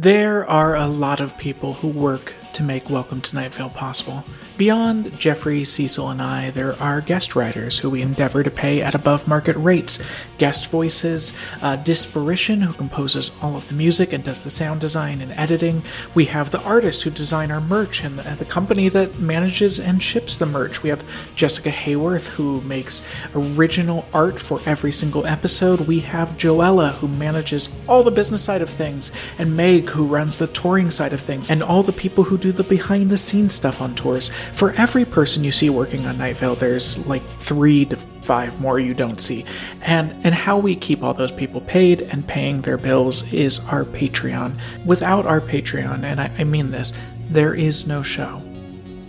There are a lot of people who work to make Welcome to Night Vale possible. Beyond Jeffrey, Cecil, and I, there are guest writers who we endeavor to pay at above market rates. Guest voices, uh, Disparition, who composes all of the music and does the sound design and editing. We have the artist who design our merch and the, and the company that manages and ships the merch. We have Jessica Hayworth, who makes original art for every single episode. We have Joella, who manages all the business side of things, and Meg, who runs the touring side of things, and all the people who do the behind the scenes stuff on tours. For every person you see working on Night Vale, there's like three to five more you don't see. And and how we keep all those people paid and paying their bills is our Patreon. Without our Patreon, and I, I mean this, there is no show.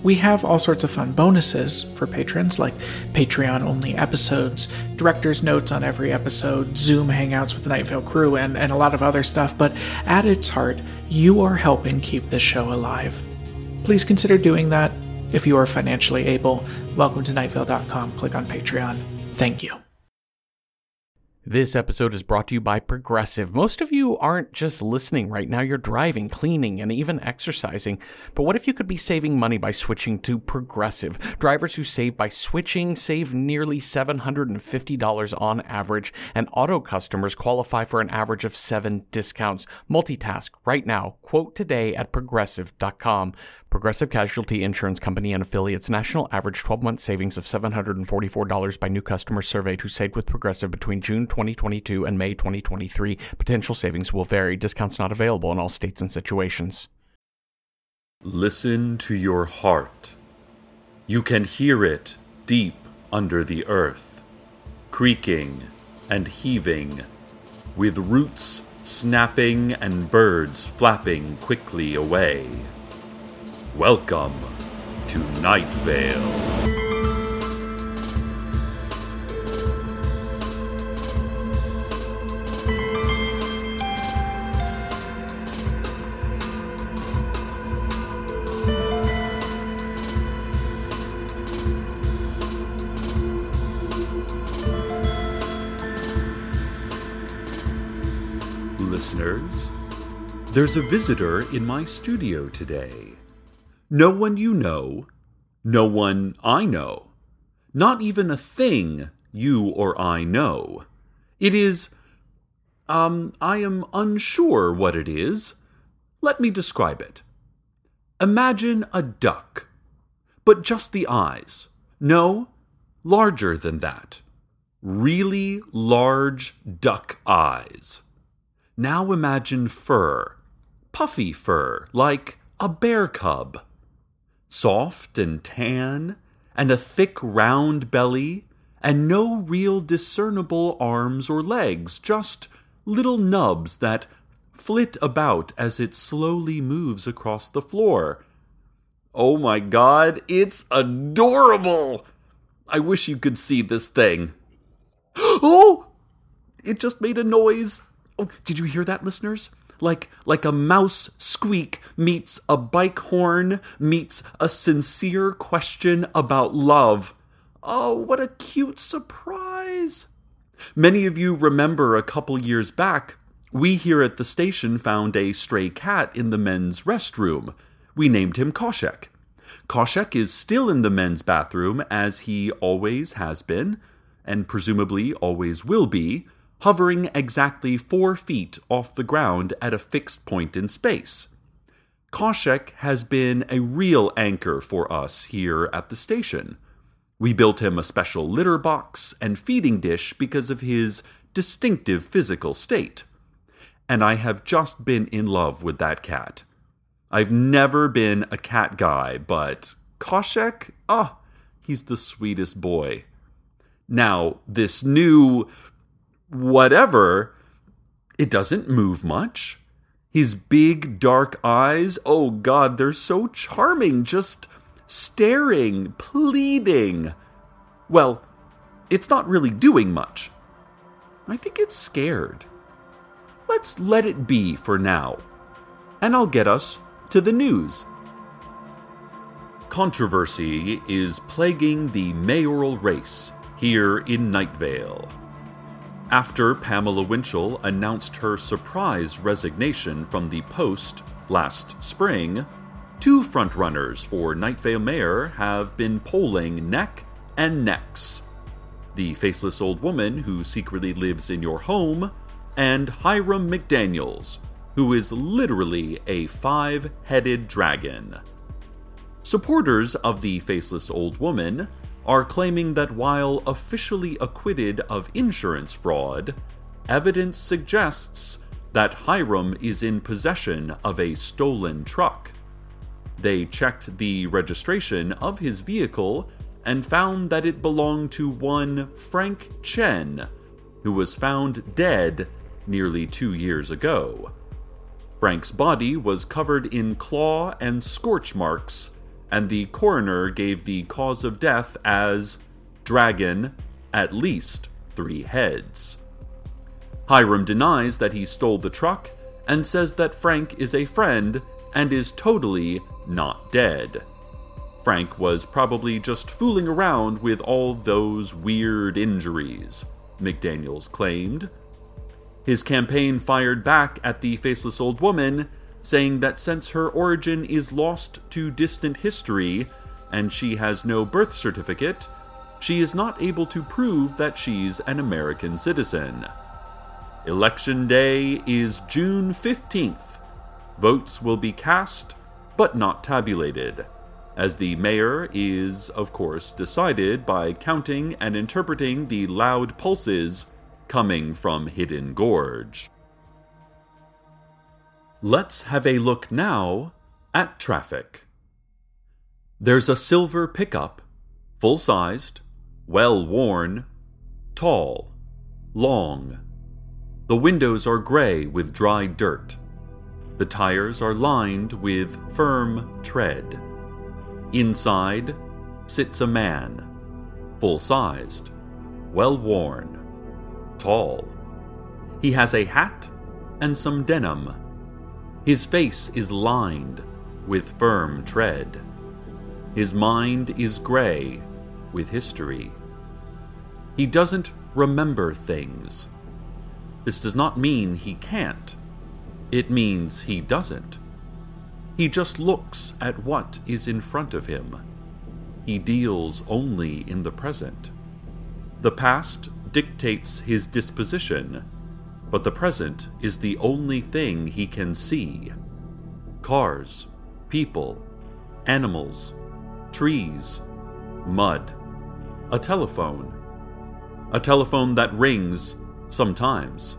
We have all sorts of fun bonuses for patrons, like Patreon only episodes, director's notes on every episode, Zoom hangouts with the Night Vale crew, and, and a lot of other stuff. But at its heart, you are helping keep this show alive. Please consider doing that if you are financially able. Welcome to nightvale.com. Click on Patreon. Thank you. This episode is brought to you by Progressive. Most of you aren't just listening right now, you're driving, cleaning, and even exercising. But what if you could be saving money by switching to Progressive? Drivers who save by switching save nearly $750 on average, and auto customers qualify for an average of seven discounts. Multitask right now. Quote today at progressive.com. Progressive Casualty Insurance Company and affiliates national average 12 month savings of $744 by new customers surveyed who saved with Progressive between June 2022 and May 2023. Potential savings will vary. Discounts not available in all states and situations. Listen to your heart. You can hear it deep under the earth, creaking and heaving, with roots snapping and birds flapping quickly away. Welcome to Night Vale. Listeners, there's a visitor in my studio today. No one you know, no one I know, not even a thing you or I know. It is, um, I am unsure what it is. Let me describe it. Imagine a duck, but just the eyes. No, larger than that. Really large duck eyes. Now imagine fur, puffy fur, like a bear cub. Soft and tan, and a thick round belly, and no real discernible arms or legs, just little nubs that flit about as it slowly moves across the floor. Oh my god, it's adorable! I wish you could see this thing. Oh! It just made a noise. Oh, did you hear that, listeners? Like like a mouse squeak meets a bike horn meets a sincere question about love. Oh, what a cute surprise. Many of you remember a couple years back, we here at the station found a stray cat in the men's restroom. We named him Khoshekh. Khoshekh is still in the men's bathroom as he always has been, and presumably always will be, hovering exactly four feet off the ground at a fixed point in space. Khoshekh has been a real anchor for us here at the station. We built him a special litter box and feeding dish because of his distinctive physical state. And I have just been in love with that cat. I've never been a cat guy, but Khoshekh, ah, he's the sweetest boy. Now, this new whatever, it doesn't move much. His big dark eyes, oh god, they're so charming, just staring, pleading. Well, it's not really doing much. I think it's scared. Let's let it be for now. And I'll get us to the news. Controversy is plaguing the mayoral race here in Night Vale. After Pamela Winchell announced her surprise resignation from the post last spring, two frontrunners for Nightvale Mayor have been polling neck and necks the faceless old woman who secretly lives in your home, and Hiram McDaniels, who is literally a five headed dragon. Supporters of the faceless old woman are claiming that while officially acquitted of insurance fraud, evidence suggests that Hiram is in possession of a stolen truck. They checked the registration of his vehicle and found that it belonged to one Frank Chen, who was found dead nearly two years ago. Frank's body was covered in claw and scorch marks, and the coroner gave the cause of death as dragon, at least three heads. Hiram denies that he stole the truck and says that Frank is a friend and is totally not dead. Frank was probably just fooling around with all those weird injuries, McDaniels claimed. His campaign fired back at the faceless old woman, saying that since her origin is lost to distant history and she has no birth certificate, she is not able to prove that she's an American citizen. Election day is June 15th. Votes will be cast, but not tabulated, as the mayor is, of course, decided by counting and interpreting the loud pulses coming from Hidden Gorge. Let's have a look now at traffic. There's a silver pickup, full sized, well worn, tall, long. The windows are gray with dry dirt. The tires are lined with firm tread. Inside sits a man, full sized, well worn tall. He has a hat and some denim. His face is lined with firm tread. His mind is gray with history. He doesn't remember things. This does not mean he can't. It means he doesn't. He just looks at what is in front of him. He deals only in the present. The past dictates his disposition, but the present is the only thing he can see. Cars, people, animals, trees, mud, a telephone. A telephone that rings sometimes.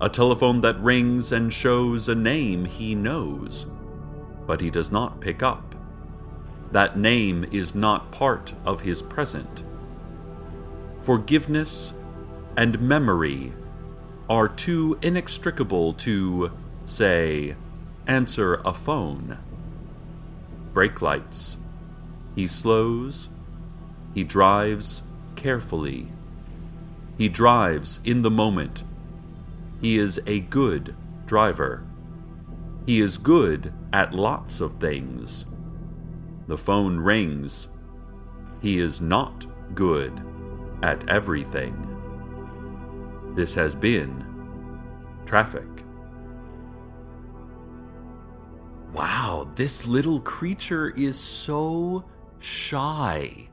A telephone that rings and shows a name he knows, but he does not pick up. That name is not part of his present forgiveness, and memory are too inextricable to, say, answer a phone. Brake lights. He slows. He drives carefully. He drives in the moment. He is a good driver. He is good at lots of things. The phone rings. He is not good at everything. This has been Traffic. Wow, this little creature is so shy.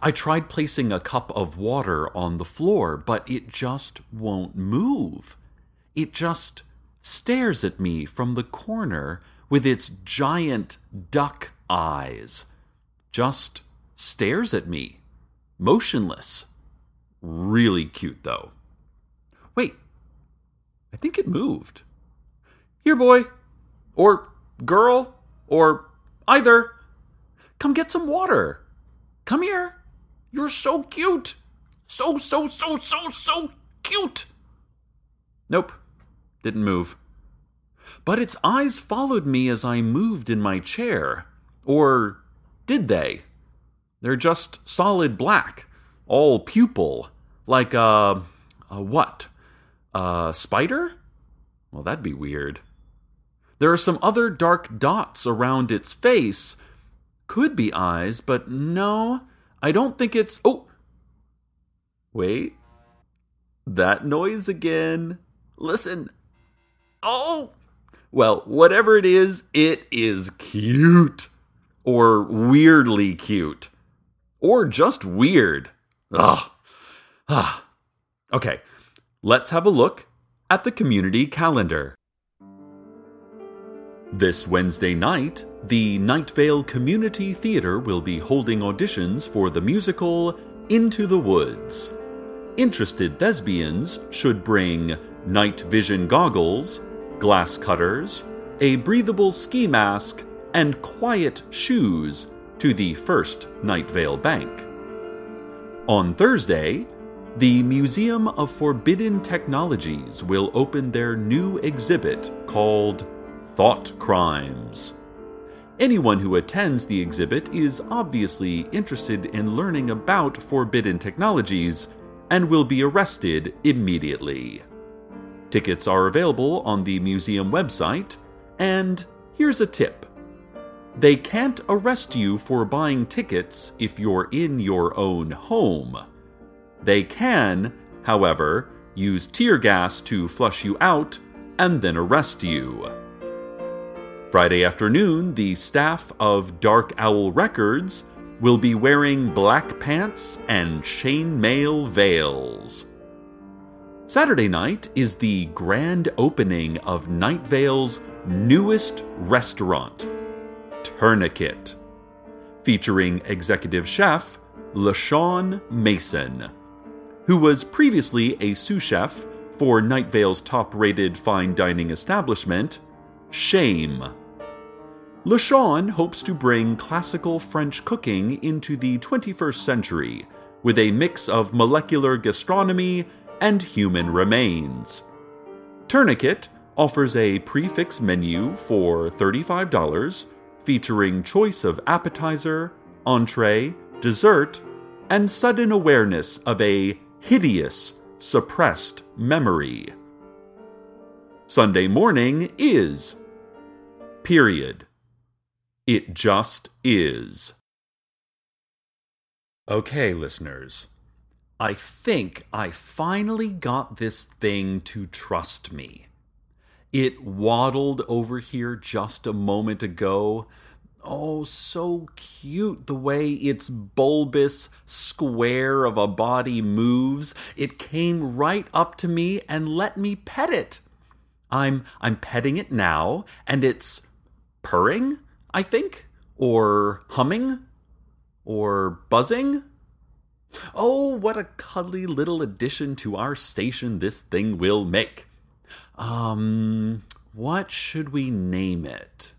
I tried placing a cup of water on the floor, but it just won't move. It just stares at me from the corner with its giant duck eyes. Just stares at me motionless. Really cute, though. I think it moved. Here, boy, or girl, or either. Come get some water. Come here. You're so cute. So, so, so, so, so cute. Nope, didn't move. But its eyes followed me as I moved in my chair. Or did they? They're just solid black, all pupil, like a, a what? A spider? Well, that'd be weird. There are some other dark dots around its face. Could be eyes, but no, I don't think it's. Oh! Wait. that noise again. Listen. Oh! Well, whatever it is, it is cute. Or weirdly cute. Or just weird. Ugh. Ah. Okay, let's have a look at the community calendar. This Wednesday night, the Night Vale Community Theater will be holding auditions for the musical Into the Woods. Interested thespians should bring night vision goggles, glass cutters, a breathable ski mask, and quiet shoes to the first Night Vale Bank. On Thursday, the Museum of Forbidden Technologies will open their new exhibit called Thought Crimes. Anyone who attends the exhibit is obviously interested in learning about forbidden technologies and will be arrested immediately. Tickets are available on the museum website, and here's a tip. They can't arrest you for buying tickets if you're in your own home. They can, however, use tear gas to flush you out and then arrest you. Friday afternoon, the staff of Dark Owl Records will be wearing black pants and chainmail veils. Saturday night is the grand opening of Night Vale's newest restaurant, Tourniquet, featuring executive chef LaShawn Mason, who was previously a sous chef for Night Vale's top rated fine dining establishment, Shame. LaShawn hopes to bring classical French cooking into the 21st century with a mix of molecular gastronomy and human remains. Tourniquet offers a prix fixe menu for $35, featuring choice of appetizer, entree, dessert, and sudden awareness of a hideous, suppressed memory. Sunday morning is. Period. It just is. Okay, listeners. I think I finally got this thing to trust me. It waddled over here just a moment ago. Oh, so cute the way its bulbous square of a body moves. It came right up to me and let me pet it. I'm I'm petting it now and it's purring I think, or humming, or buzzing. Oh, what a cuddly little addition to our station this thing will make. Um, what should we name it?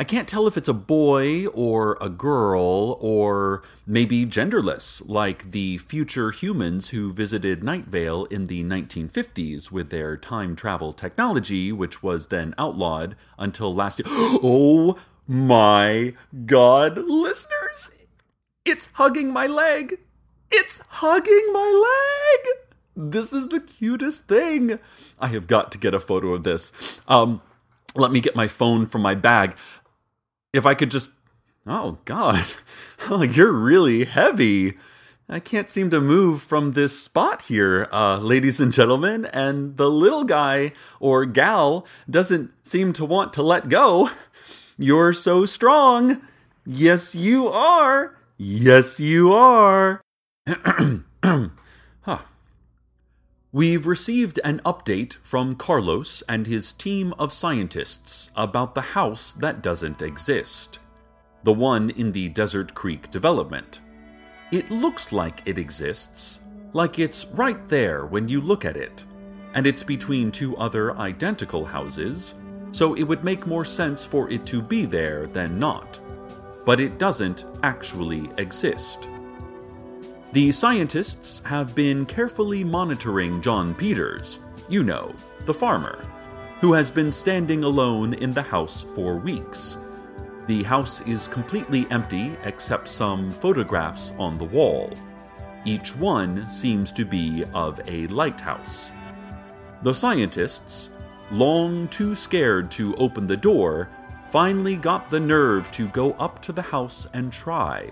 I can't tell if it's a boy or a girl or maybe genderless, like the future humans who visited Night Vale in the 1950s with their time travel technology, which was then outlawed until last year. Oh my god, listeners, it's hugging my leg. It's hugging my leg. This is the cutest thing. I have got to get a photo of this. Um, let me get my phone from my bag. If I could just. Oh, God. You're really heavy. I can't seem to move from this spot here, uh, ladies and gentlemen, and the little guy or gal doesn't seem to want to let go. You're so strong. Yes, you are. Yes, you are. We've received an update from Carlos and his team of scientists about the house that doesn't exist. The one in the Desert Creek development. It looks like it exists, like it's right there when you look at it, and it's between two other identical houses so it would make more sense for it to be there than not. But it doesn't actually exist. The scientists have been carefully monitoring John Peters, you know, the farmer, who has been standing alone in the house for weeks. The house is completely empty except some photographs on the wall. Each one seems to be of a lighthouse. The scientists, long too scared to open the door, finally got the nerve to go up to the house and try.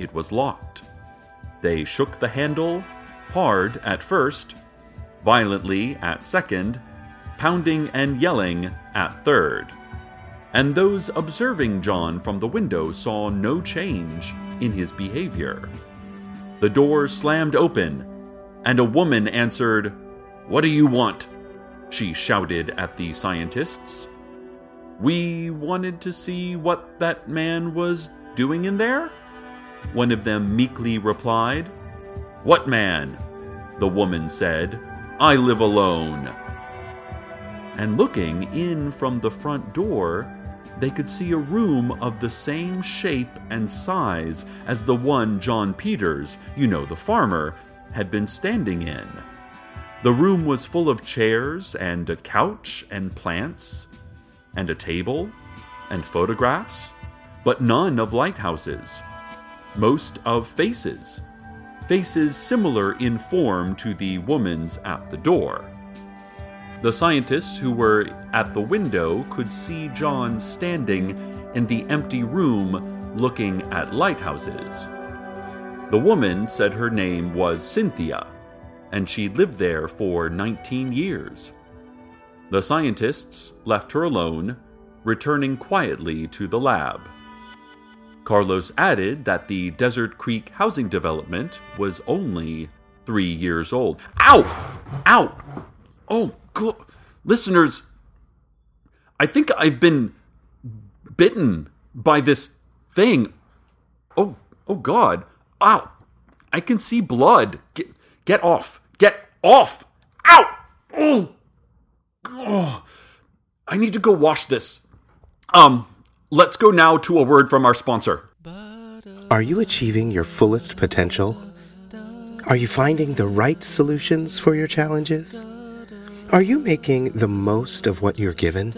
It was locked. They shook the handle, hard at first, violently at second, pounding and yelling at third. And those observing John from the window saw no change in his behavior. The door slammed open, and a woman answered, What do you want? She shouted at the scientists. We wanted to see what that man was doing in there? One of them meekly replied. What man? The woman said. I live alone. And looking in from the front door, they could see a room of the same shape and size as the one John Peters, you know, the farmer, had been standing in. The room was full of chairs and a couch and plants and a table and photographs, but none of lighthouses. Most of faces, faces similar in form to the woman's at the door. The scientists who were at the window could see John standing in the empty room looking at lighthouses. The woman said her name was Cynthia, and she lived there for 19 years. The scientists left her alone, returning quietly to the lab. Carlos added that the Desert Creek housing development was only three years old. Ow! Ow! Oh, gl- listeners, I think I've been bitten by this thing. Oh, oh God. Ow. I can see blood. Get, get off. Get off. Ow. Oh. oh. I need to go wash this. Um, let's go now to a word from our sponsor. Are you achieving your fullest potential? Are you finding the right solutions for your challenges? Are you making the most of what you're given?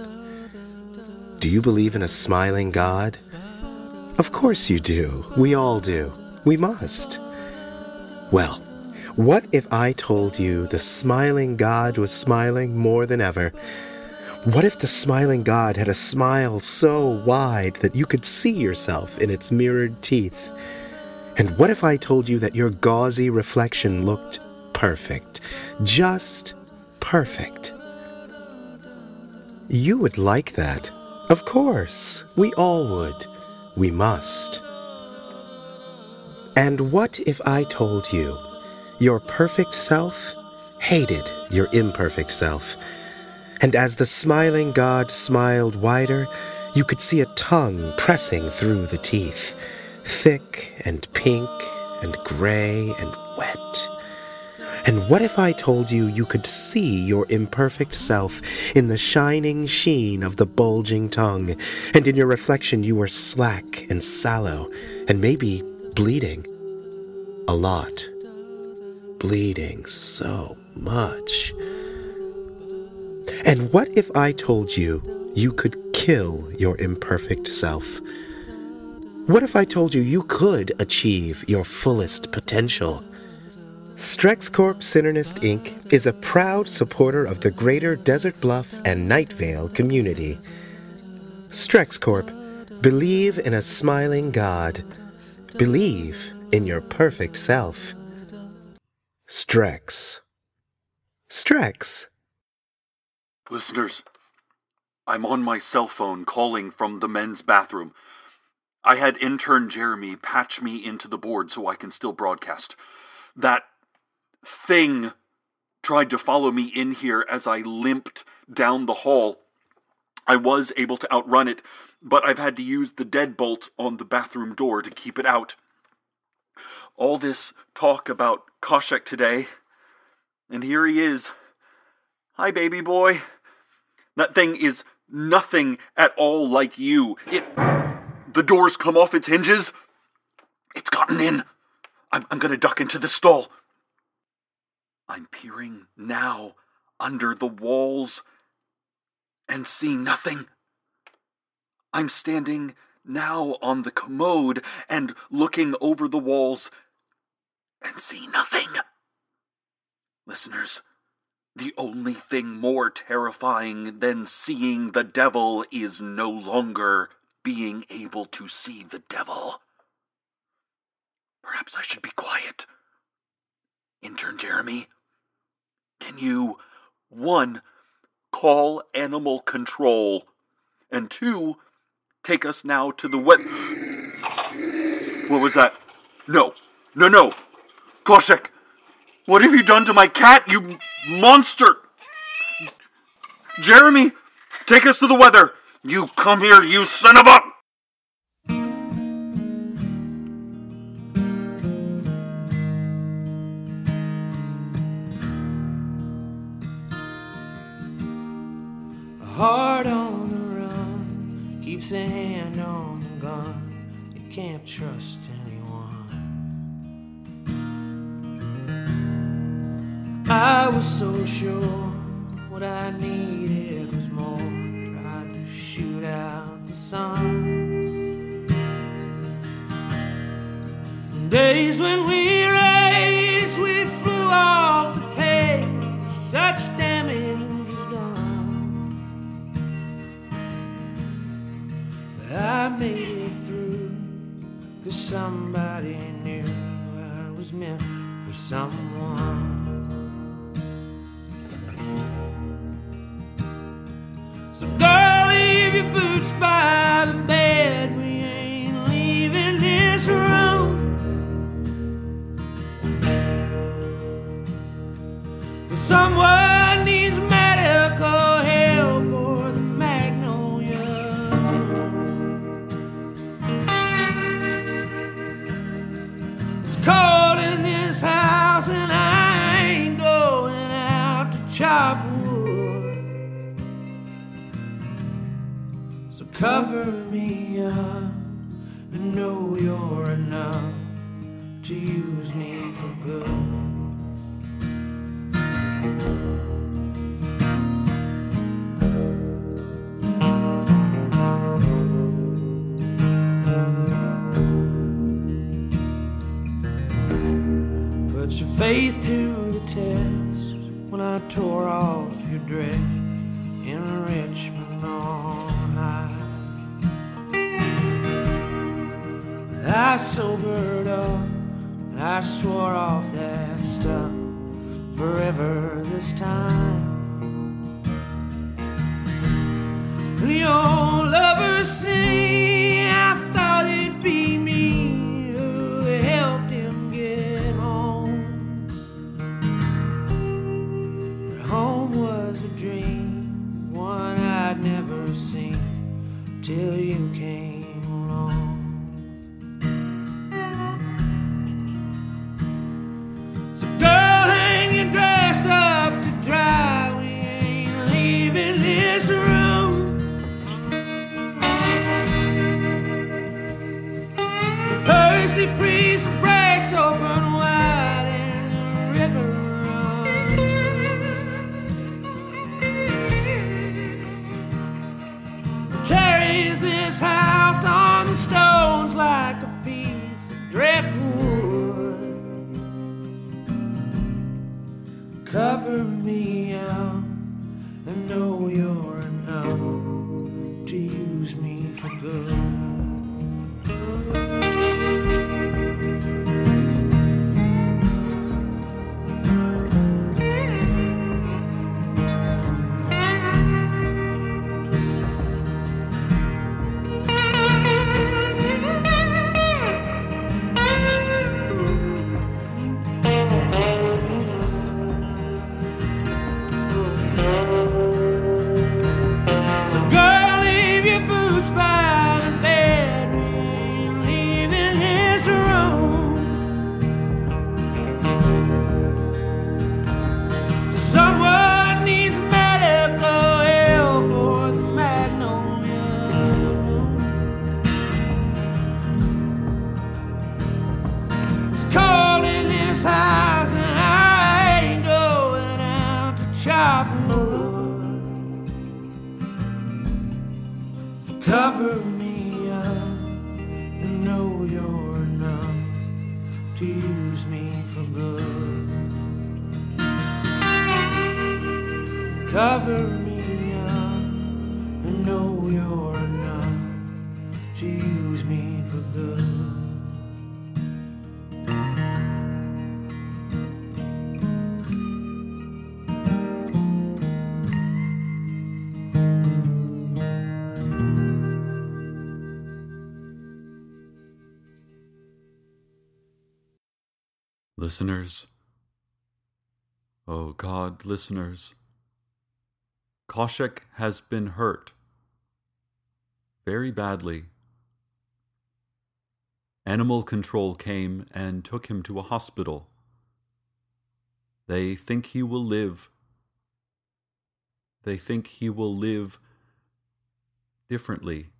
Do you believe in a smiling God? Of course you do. We all do. We must. Well, what if I told you the smiling God was smiling more than ever? What if the smiling God had a smile so wide that you could see yourself in its mirrored teeth? And what if I told you that your gauzy reflection looked perfect? Just perfect. You would like that. Of course. We all would. We must. And what if I told you your perfect self hated your imperfect self? And as the smiling God smiled wider, you could see a tongue pressing through the teeth, thick and pink and gray and wet. And what if I told you you could see your imperfect self in the shining sheen of the bulging tongue, and in your reflection you were slack and sallow, and maybe bleeding? A lot. Bleeding so much. And what if I told you you could kill your imperfect self? What if I told you you could achieve your fullest potential? StrexCorp Synernists Inc. is a proud supporter of the greater Desert Bluff and Night Vale community. StrexCorp, believe in a smiling God. Believe in your perfect self. Strex. Strex. Listeners, I'm on my cell phone calling from the men's bathroom. I had intern Jeremy patch me into the board so I can still broadcast. That thing tried to follow me in here as I limped down the hall. I was able to outrun it, but I've had to use the deadbolt on the bathroom door to keep it out. All this talk about Khoshekh today, and here he is. Hi, baby boy. That thing is nothing at all like you. It. The door's come off its hinges. It's gotten in. I'm, I'm gonna duck into the stall. I'm peering now under the walls and see nothing. I'm standing now on the commode and looking over the walls and see nothing. Listeners, the only thing more terrifying than seeing the devil is no longer being able to see the devil. Perhaps I should be quiet. Intern Jeremy, can you, one, call animal control, and two, take us now to the wet. What was that? No, no, no. Khoshekh, what have you done to my cat, you monster? Jeremy, take us to the weather. You come here, you son of a. heart on the run keeps a hand on the gun. You can't trust anyone. I was so sure what I needed was more. Tried to shoot out the sun. Days when we raced, we flew off the page. Such damage was done. But I made it through, cause somebody knew I was meant for someone. By the bed. We ain't leaving this room. Someone needs medical help or the magnolias. It's cold in this house and I ain't going out to chop cover me up and know you're enough to use me for good. Put your faith to the test when I tore off your dress in a on I sobered up and I swore off that stuff forever this time. The old lovers sing, I thought it'd be me who helped him get home. But home was a dream, one I'd never seen till you came Listeners, oh God, listeners, Khoshekh has been hurt very badly. Animal control came and took him to a hospital. They think he will live. They think he will live differently.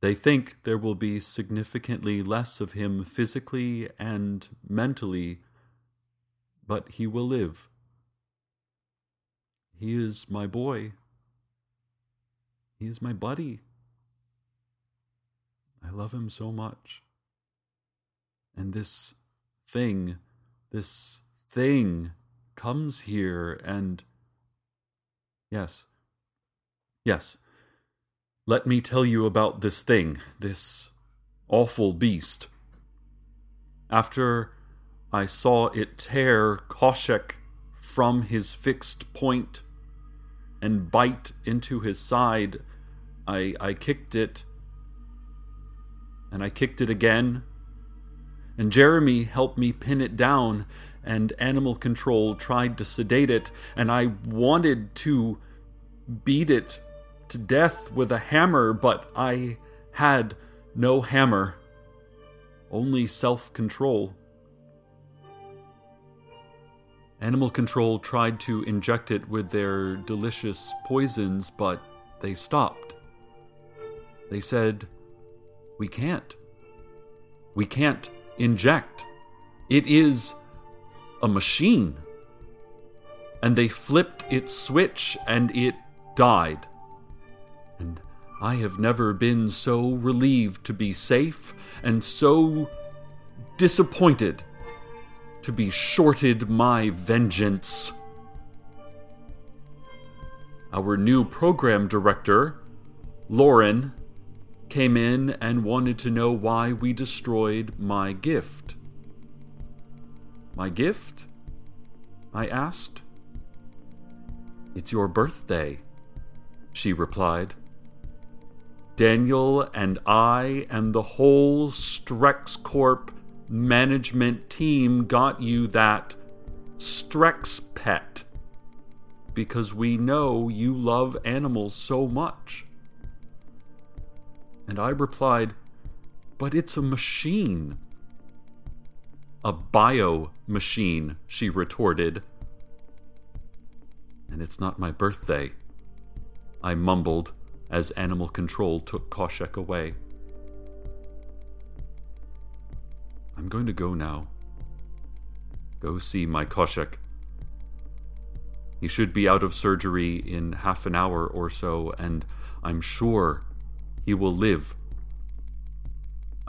They think there will be significantly less of him physically and mentally, but he will live. He is my boy. He is my buddy. I love him so much. And this thing, this thing comes here and. Yes. Yes. Let me tell you about this thing, this awful beast. After I saw it tear Khoshekh from his fixed point and bite into his side, I, I kicked it, and I kicked it again. And Jeremy helped me pin it down, and animal control tried to sedate it, and I wanted to beat it to death with a hammer, but I had no hammer, only self control. Animal Control tried to inject it with their delicious poisons, but they stopped. They said, We can't. We can't inject. It is a machine. And they flipped its switch and it died and I have never been so relieved to be safe and so disappointed to be shorted my vengeance. Our new program director, Lauren, came in and wanted to know why we destroyed my gift. My gift? I asked. It's your birthday, she replied. Daniel and I and the whole Strex Corp management team got you that Strex pet because we know you love animals so much. And I replied, But it's a machine. A bio machine, she retorted. And it's not my birthday, I mumbled as animal control took Khoshekh away. I'm going to go now. Go see my Khoshekh. He should be out of surgery in half an hour or so, and I'm sure he will live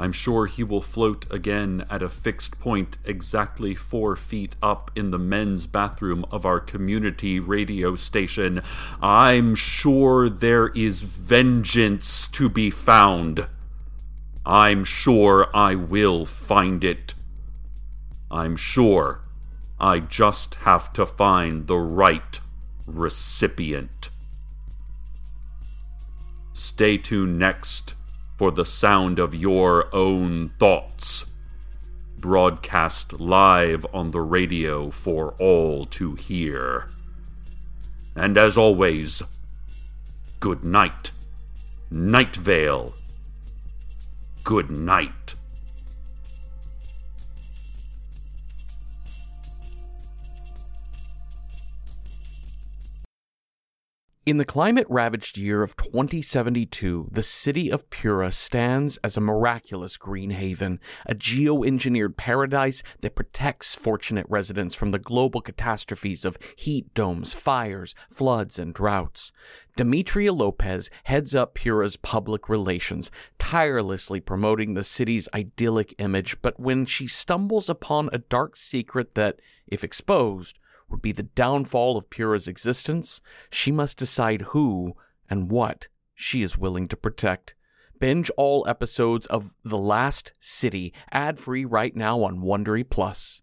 I'm sure he will float again at a fixed point exactly four feet up in the men's bathroom of our community radio station. I'm sure there is vengeance to be found. I'm sure I will find it. I'm sure I just have to find the right recipient. Stay tuned next for the sound of your own thoughts. Broadcast live on the radio for all to hear. And as always, good night. Night Vale. Good night. In the climate ravaged year of 2072, the city of Pura stands as a miraculous green haven, a geo-engineered paradise that protects fortunate residents from the global catastrophes of heat domes, fires, floods, and droughts. Demetria Lopez heads up Pura's public relations, tirelessly promoting the city's idyllic image, but when she stumbles upon a dark secret that, if exposed, would be the downfall of Pura's existence, she must decide who and what she is willing to protect. Binge all episodes of The Last City ad free right now on Wondery Plus.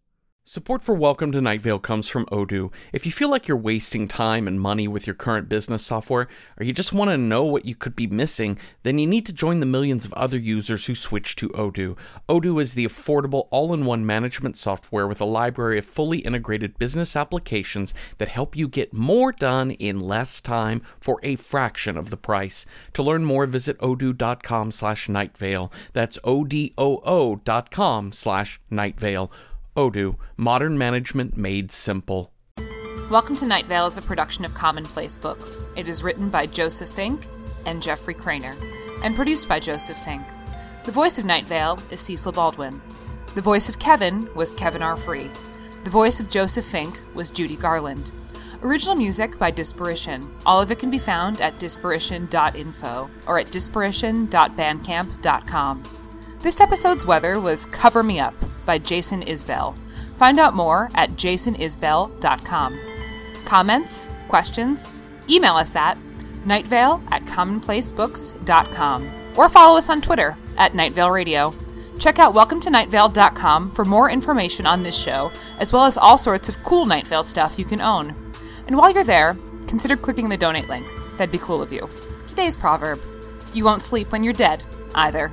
Support for Welcome to Night Vale comes from Odoo. If you feel like you're wasting time and money with your current business software, or you just want to know what you could be missing, then you need to join the millions of other users who switch to Odoo. Odoo is the affordable all in one management software with a library of fully integrated business applications that help you get more done in less time for a fraction of the price. To learn more, visit odoo.com slash nightvale. That's O-D-O-O dot com slash nightvale. Odoo, modern management made simple. Welcome to Night Vale is a production of Commonplace Books. It is written by Joseph Fink and Jeffrey Cranor, and produced by Joseph Fink. The voice of Night Vale is Cecil Baldwin. The voice of Kevin was Kevin R. Free. The voice of Joseph Fink was Judy Garland. Original music by Disparition. All of it can be found at disparition.info or at disparition.bandcamp.com. This episode's weather was Cover Me Up by Jason Isbell. Find out more at jasonisbell.com. Comments? Questions? Email us at nightvale at commonplacebooks.com or follow us on Twitter at Nightvale Radio. Check out welcometonightvale.com for more information on this show, as well as all sorts of cool Night Vale stuff you can own. And while you're there, consider clicking the donate link. That'd be cool of you. Today's proverb You won't sleep when you're dead, either.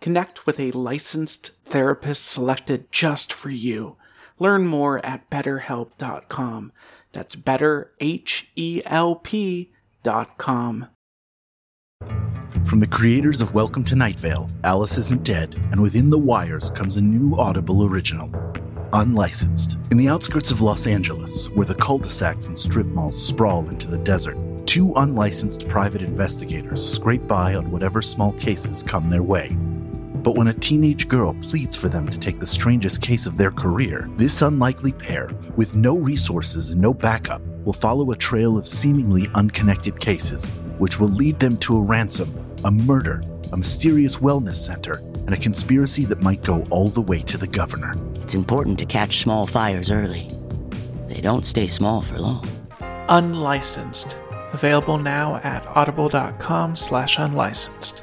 Connect with a licensed therapist selected just for you. Learn more at betterhelp.com. That's better, H E L P.com. From the creators of Welcome to Night Vale, Alice Isn't Dead, and Within the Wires comes a new Audible original. Unlicensed. In the outskirts of Los Angeles, where the cul de sacs and strip malls sprawl into the desert, two unlicensed private investigators scrape by on whatever small cases come their way. But when a teenage girl pleads for them to take the strangest case of their career, this unlikely pair, with no resources and no backup, will follow a trail of seemingly unconnected cases, which will lead them to a ransom, a murder, a mysterious wellness center, and a conspiracy that might go all the way to the governor. It's important to catch small fires early. They don't stay small for long. Unlicensed. Available now at audible.com slash unlicensed.